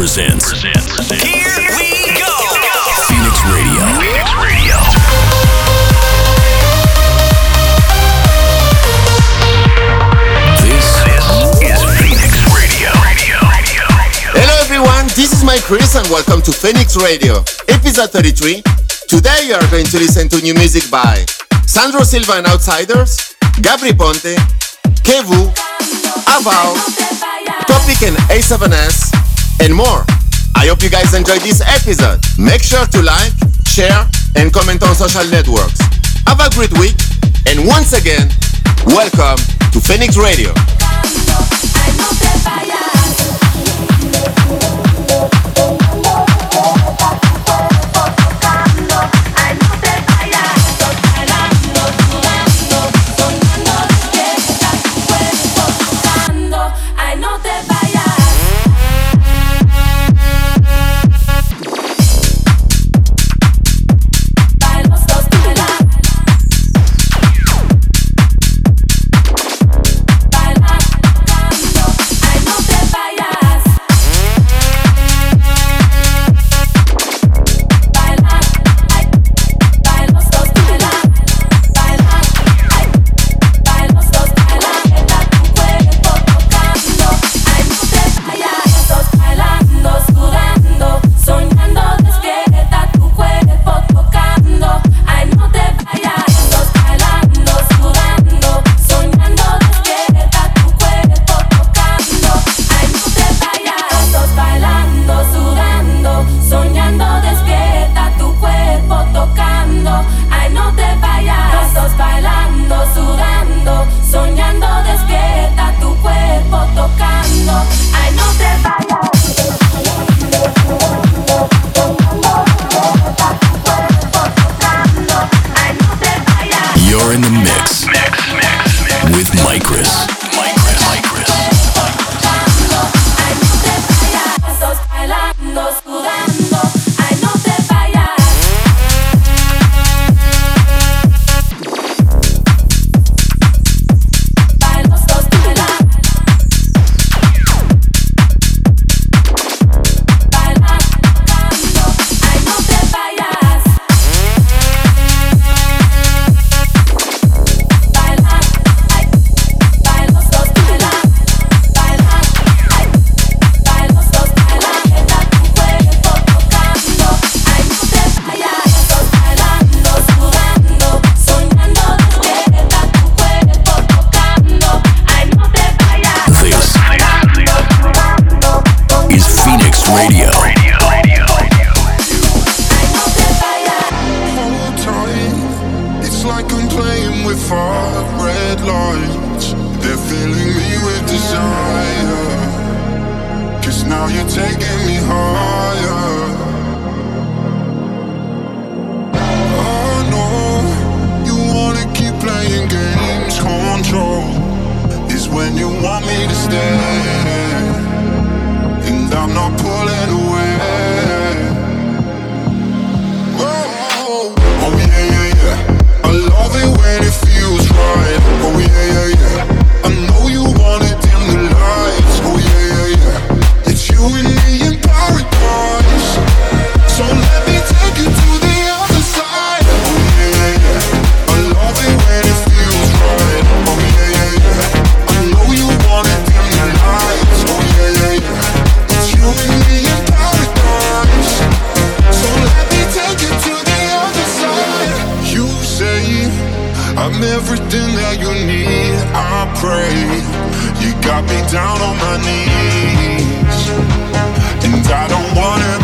presents. presents. Here we go. Phoenix Radio. Phoenix Radio. This, this is Phoenix Radio. Radio. Radio. Hello everyone. This is my Chris and welcome to Phoenix Radio, episode 33. Today you are going to listen to new music by Sandro Silva and Outsiders, Gabry Ponte, Kevu, AVAO, Topic and A7S, and more. I hope you guys enjoyed this episode. Make sure to like, share, and comment on social networks. Have a great week, and once again, welcome to Phoenix Radio. to keep playing games. Control is when you want me to stay, and I'm not pulling away. Oh oh, oh, oh yeah, yeah, yeah. I love it when it feels right. Oh yeah, yeah, yeah. I know you wanna dim the lights. Oh yeah, yeah, yeah. It's you and me. got me down on my knees, and I don't wanna.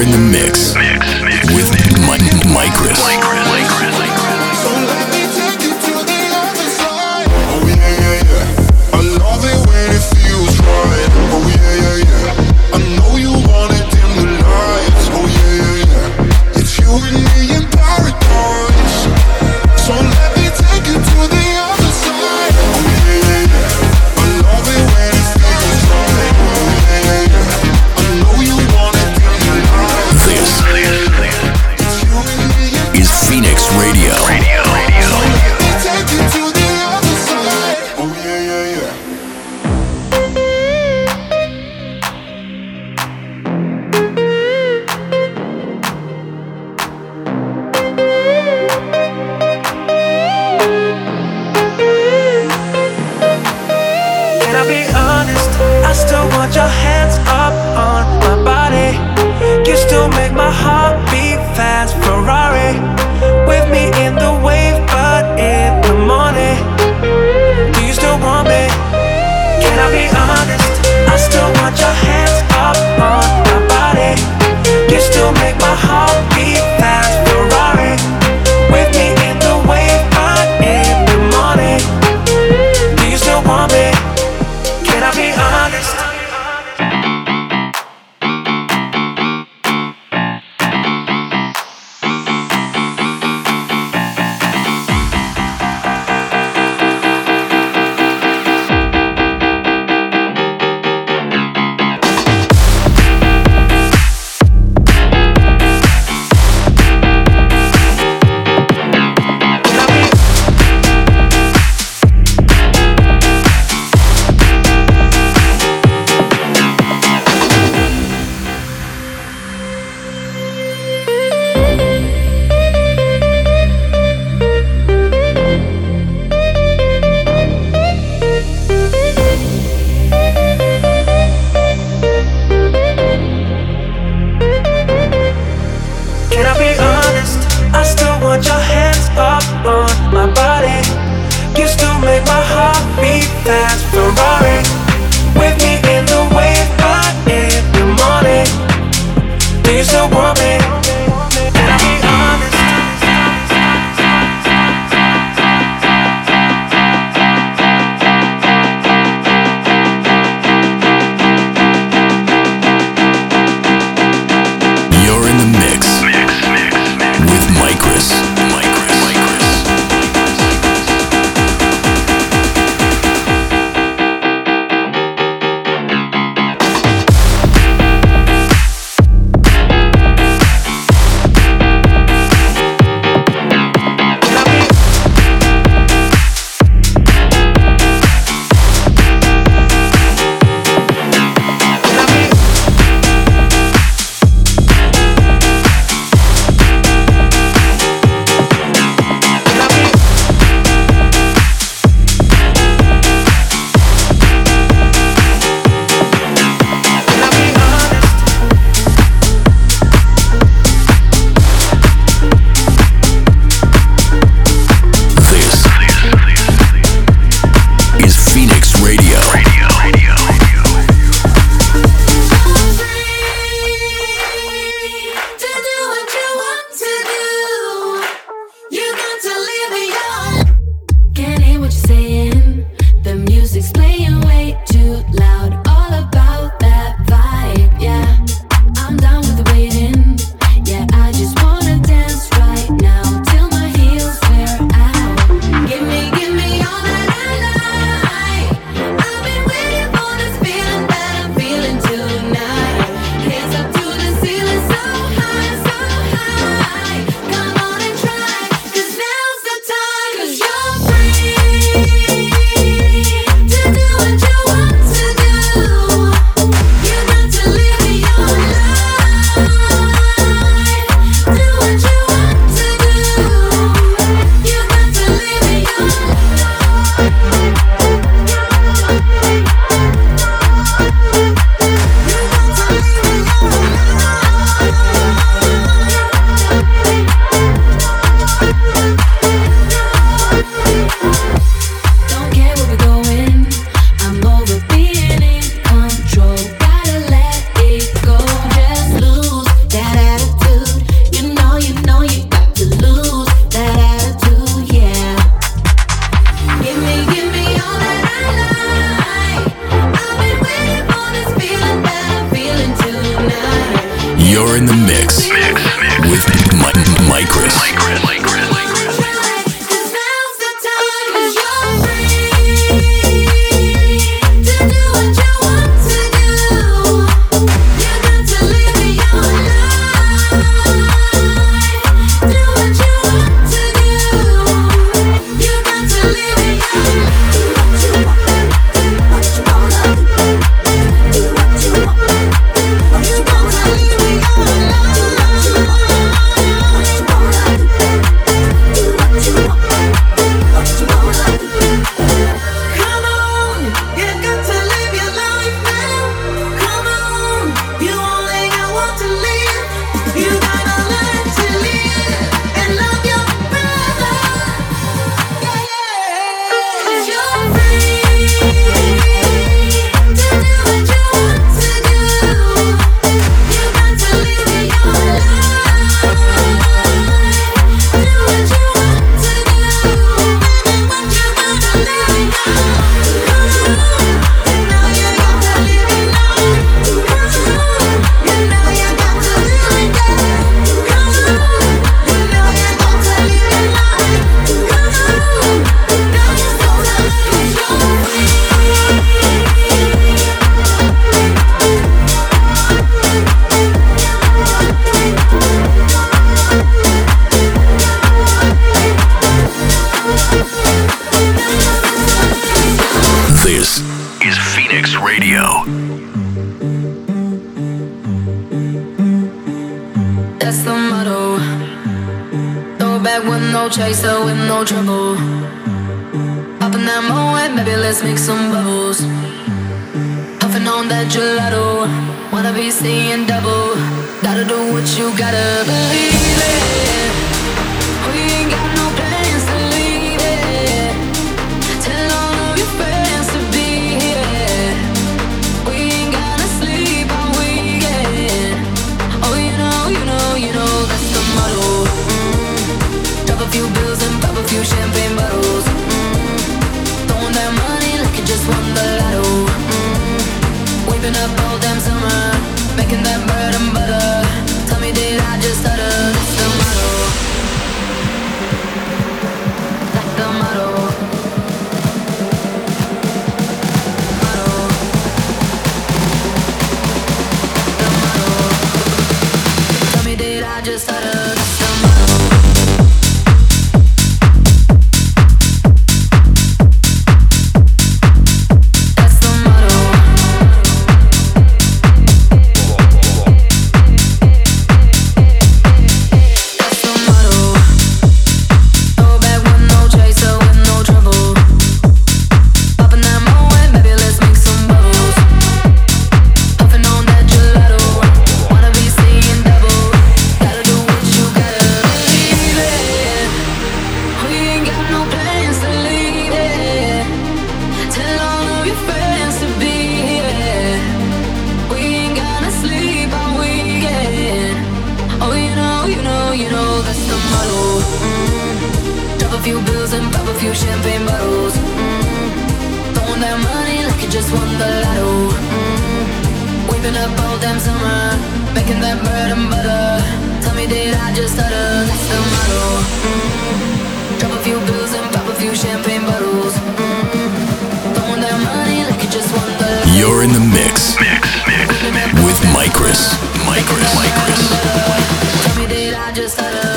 in the mix. Some bubbles. Puffing on that gelato. Wanna be seeing double. Gotta do what you gotta believe it. We ain't got no plans to leave it. Tell all of your friends to be here. We ain't gonna sleep all weekend. Oh, you know, you know, you know that's the motto. Mm. Drop a few bills and pop a few champagne just won the lotto. Mm. Waving up all damn summer, making that bread and butter. Tell me, did I just stutter? That's the motto. Mm. Drop a few bills and pop a few champagne bottles. Mm. Throwing that money like you just won the lotto. You're in the mix. Mix, mix, with MYKRIS. MYKRIS. MYKRIS. Tell me, did I just?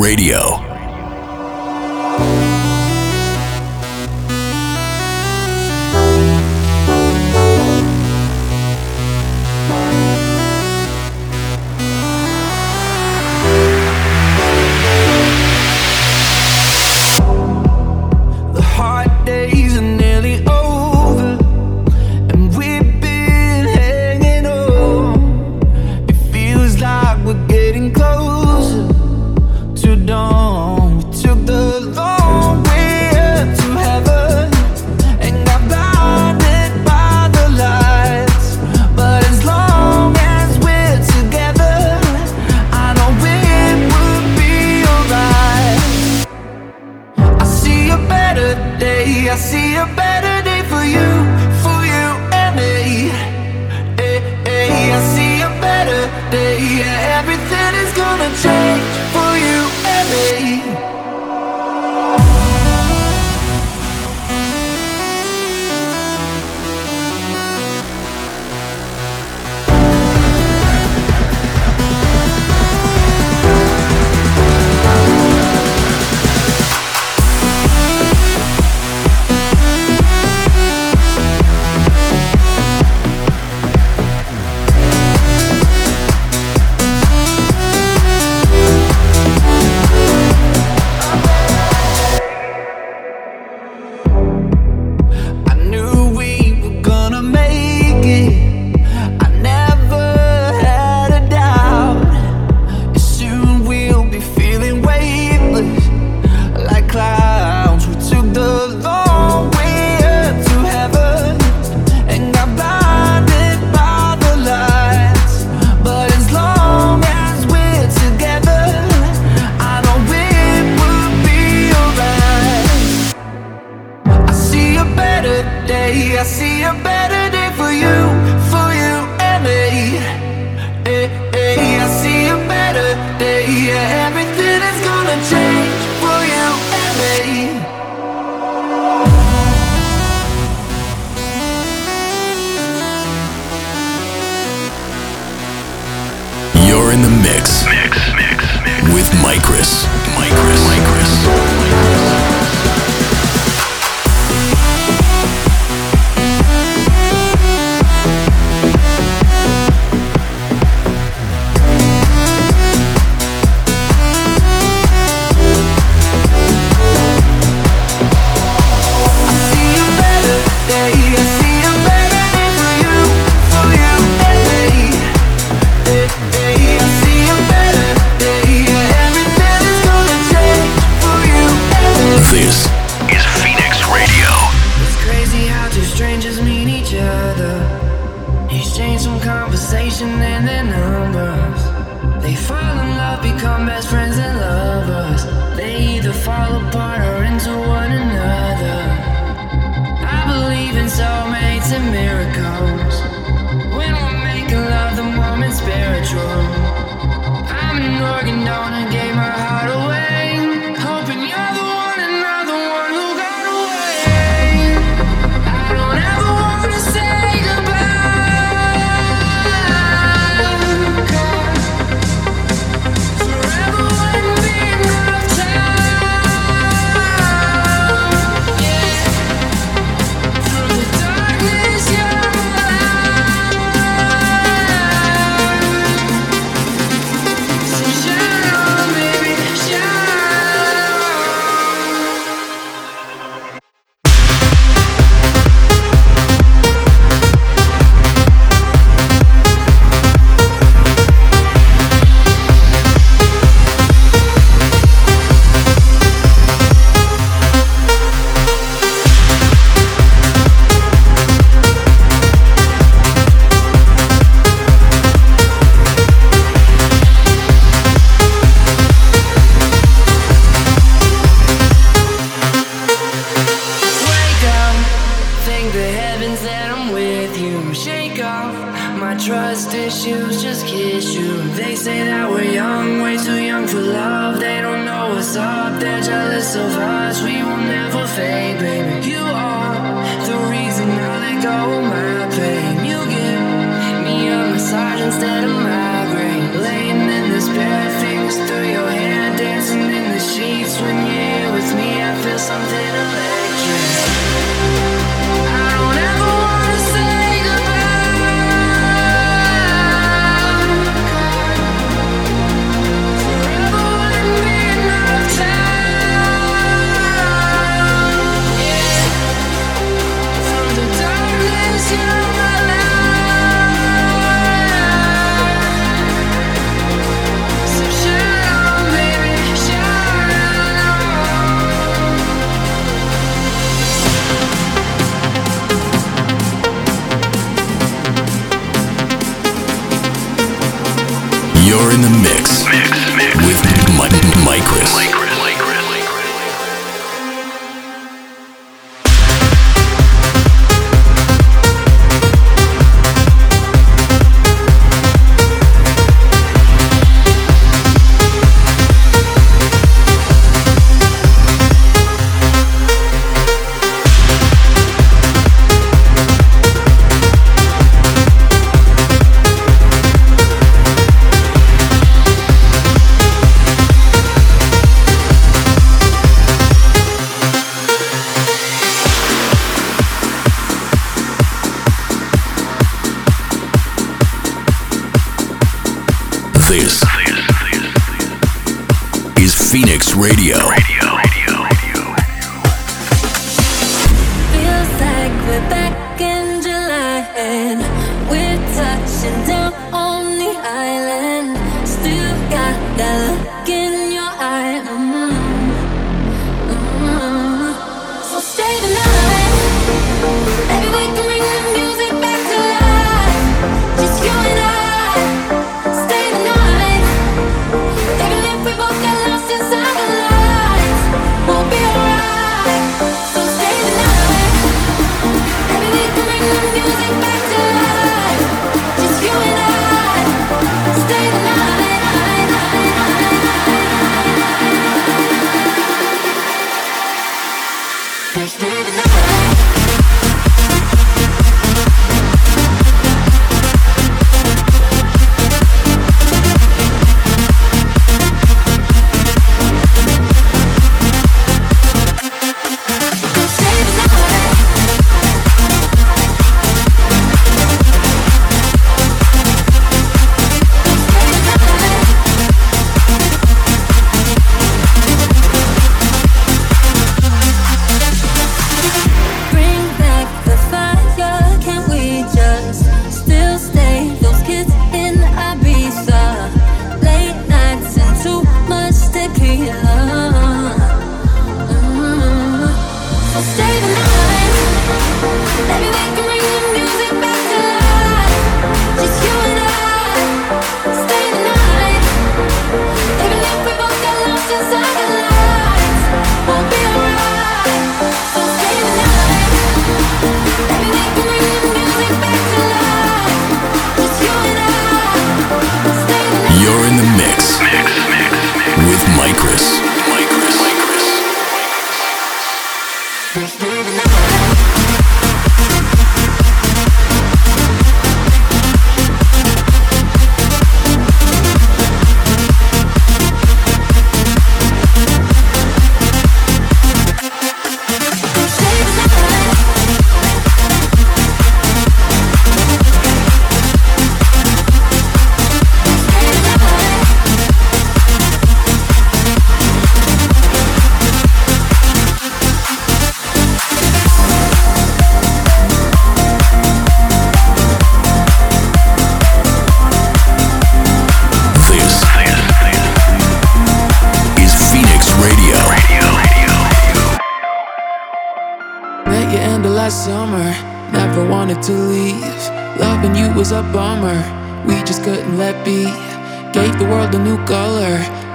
Radio. day. Yeah, everything is gonna change for you and me.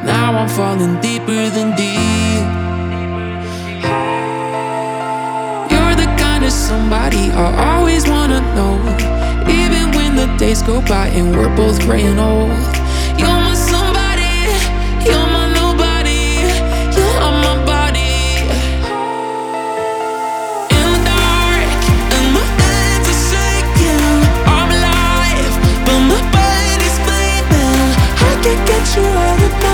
Now I'm falling deeper than deep. You're the kind of somebody I always wanna know. Even when the days go by and we're both graying old. You're my somebody, you're my nobody, you're my body. In the dark, and my hands are shaking. I'm alive, but my body's. I can't get you out of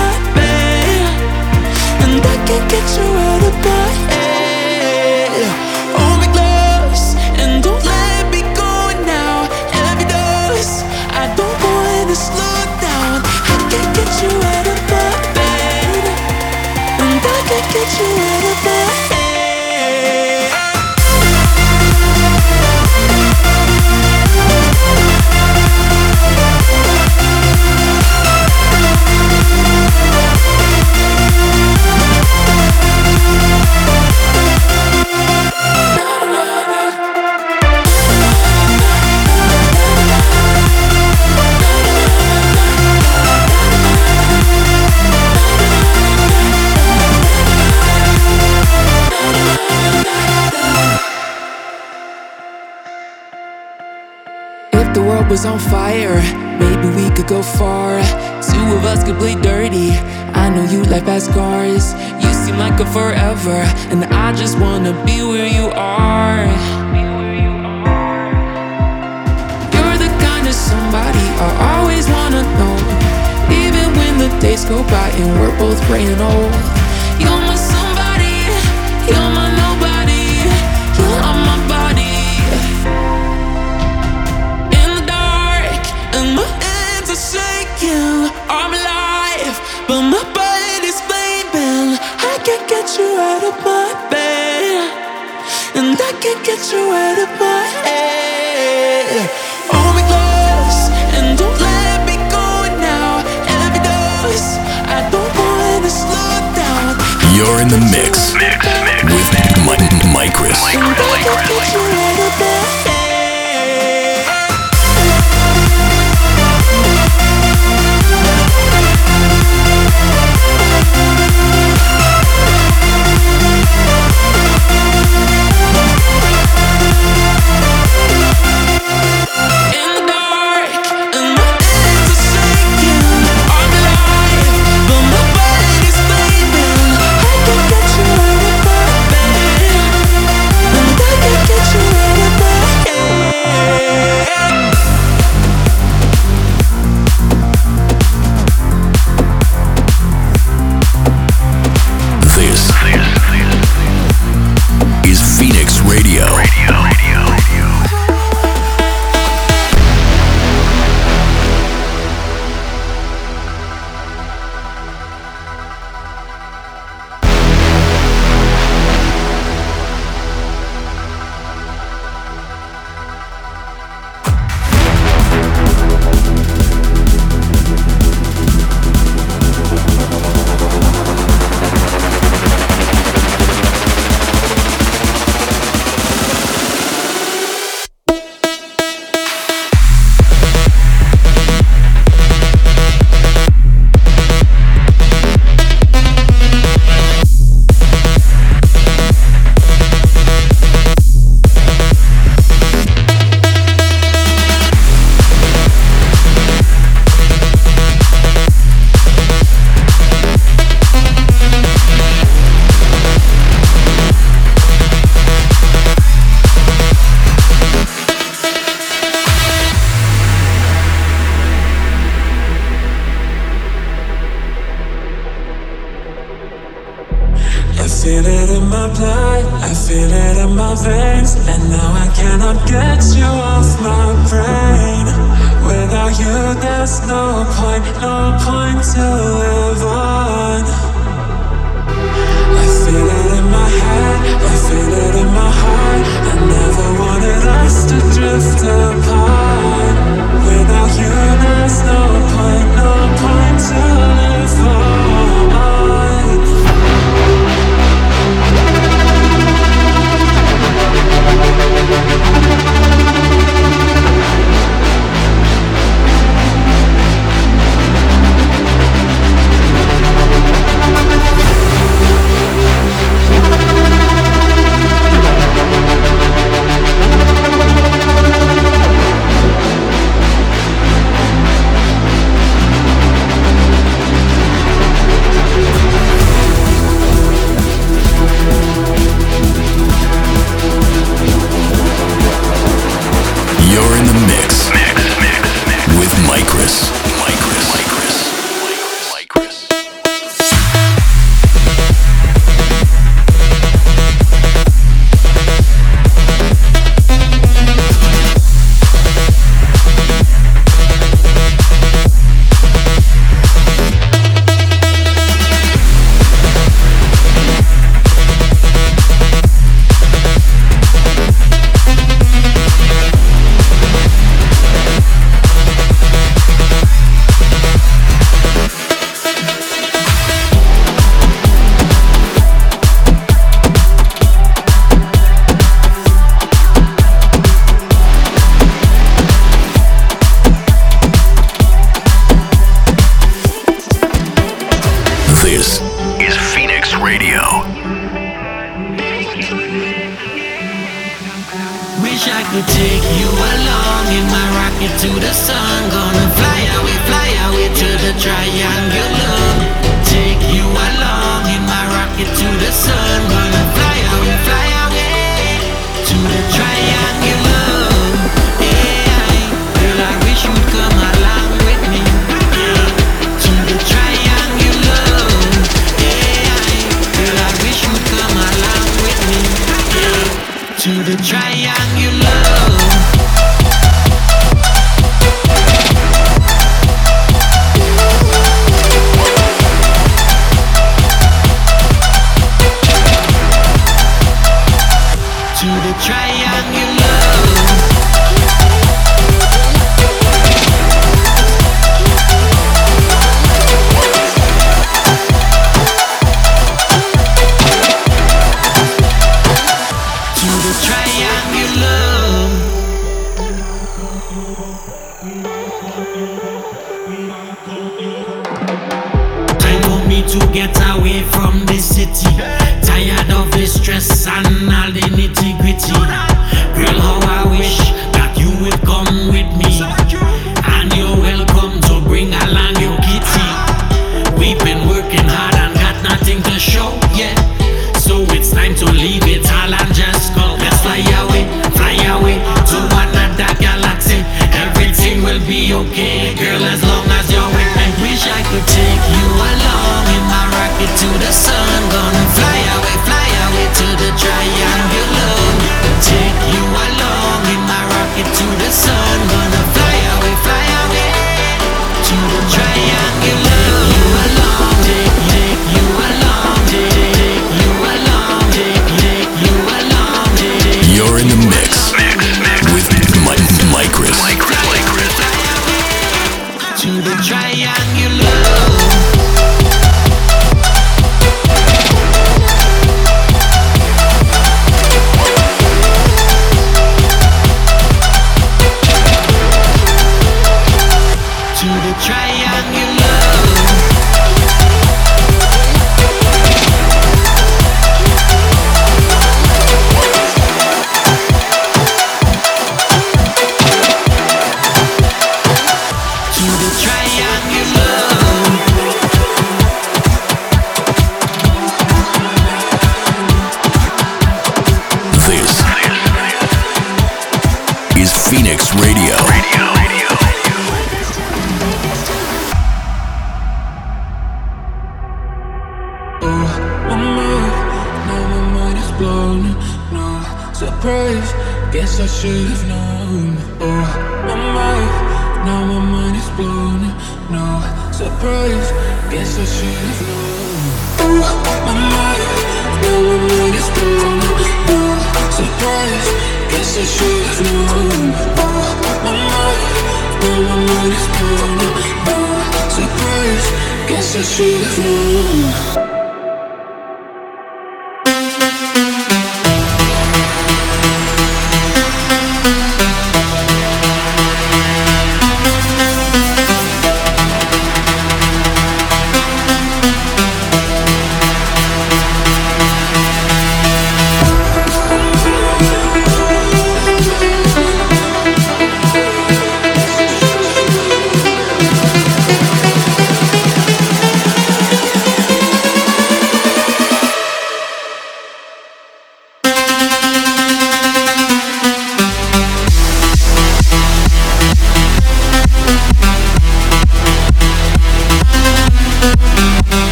get you out of close and don't let me go now. Every dose, I don't wanna slow down. I can't get you out of bed, and I can't get you out of my was on fire, maybe we could go far. Two of us could play dirty. I know you like fast cars. You seem like a forever, and I just wanna be where you are. You're the kind of somebody I always wanna know. Even when the days go by and we're both graying old. Get you out of my head. Hold me close and don't let me go now. Every dose, I don't wanna slow down. You're in the mix with Mi- MYKRIS. And I can't get you to the triangular.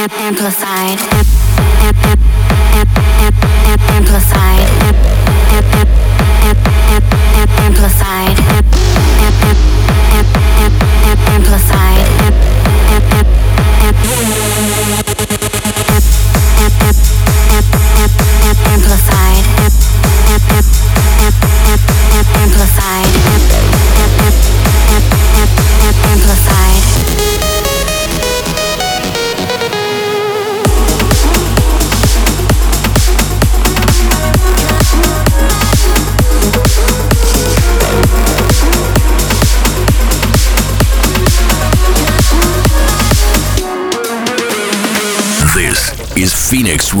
amplified amplified amplified amplified amplified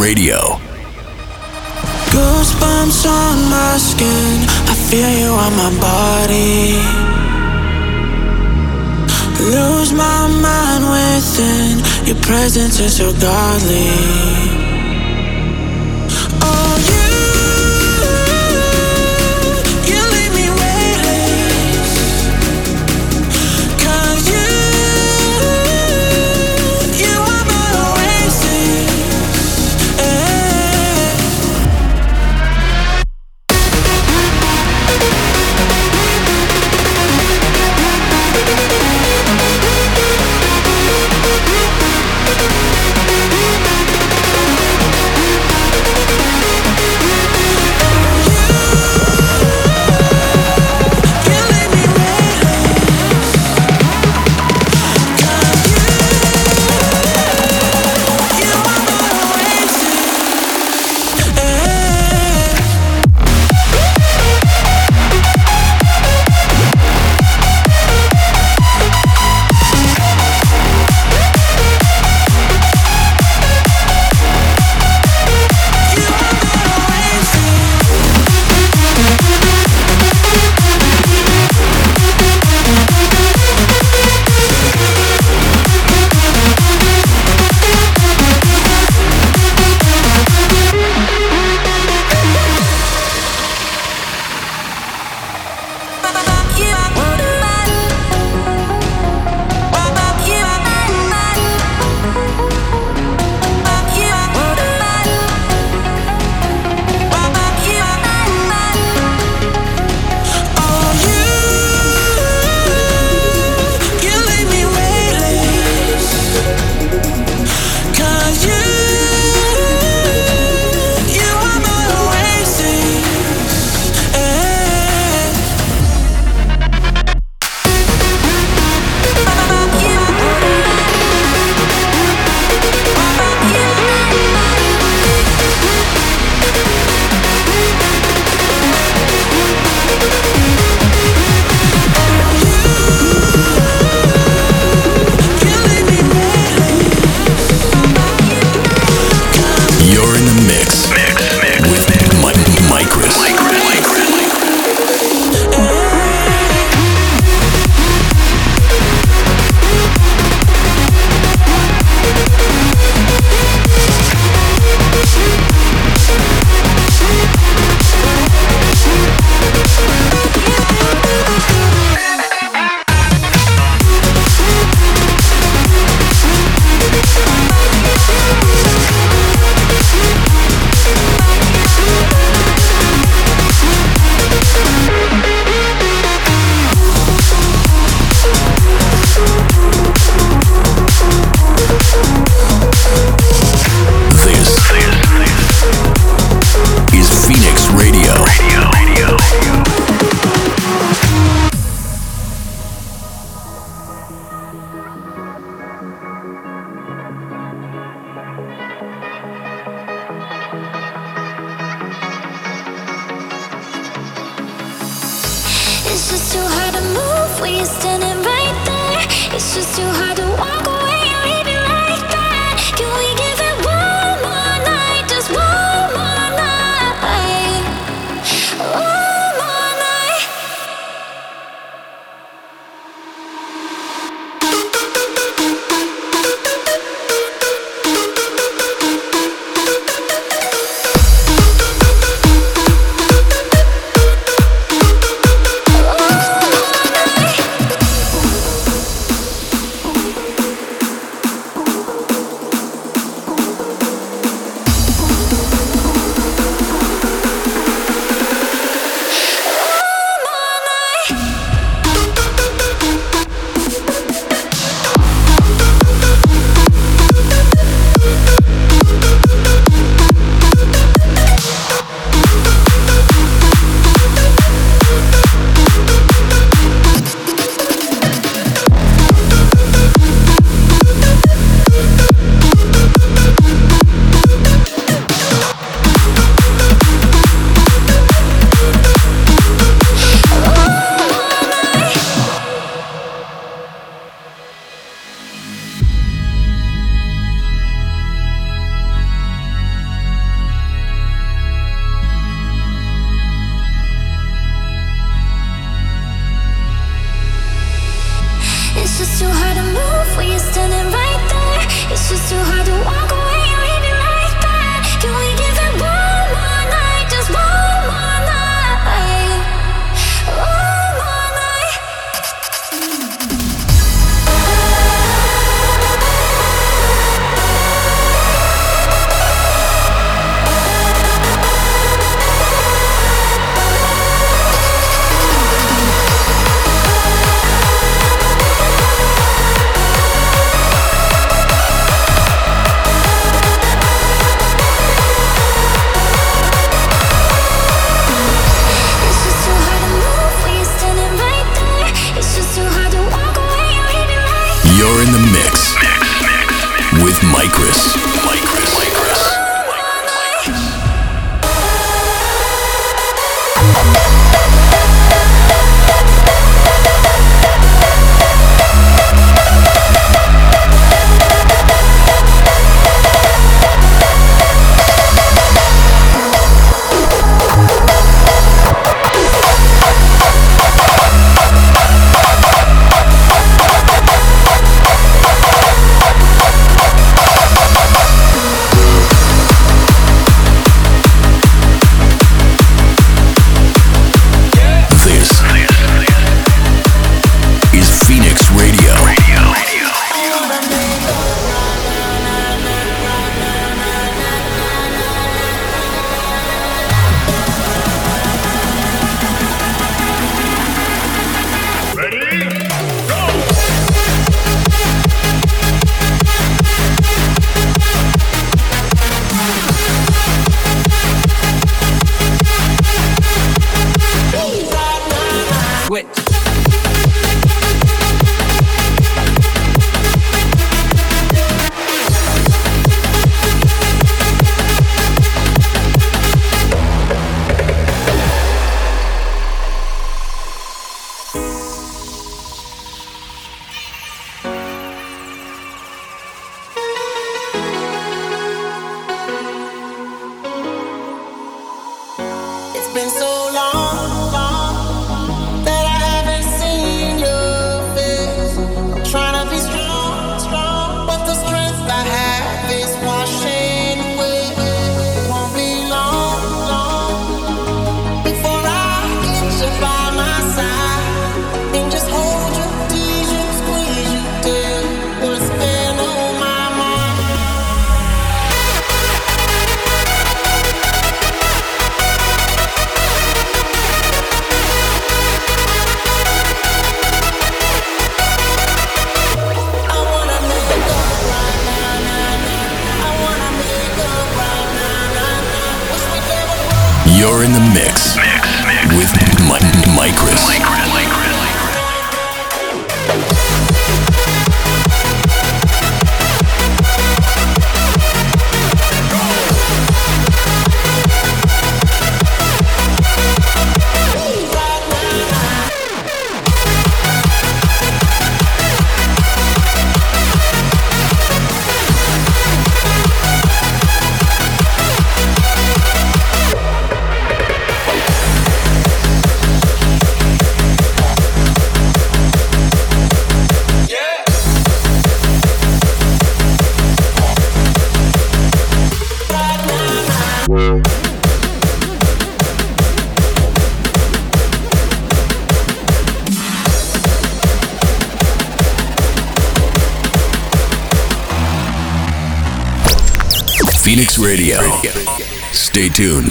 Radio. Goosebumps on my skin, I feel you on my body. Lose my mind within, your presence is so godly.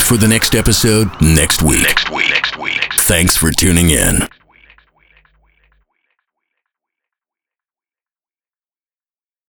For the next episode next week. Next week. Next week. Thanks for tuning in.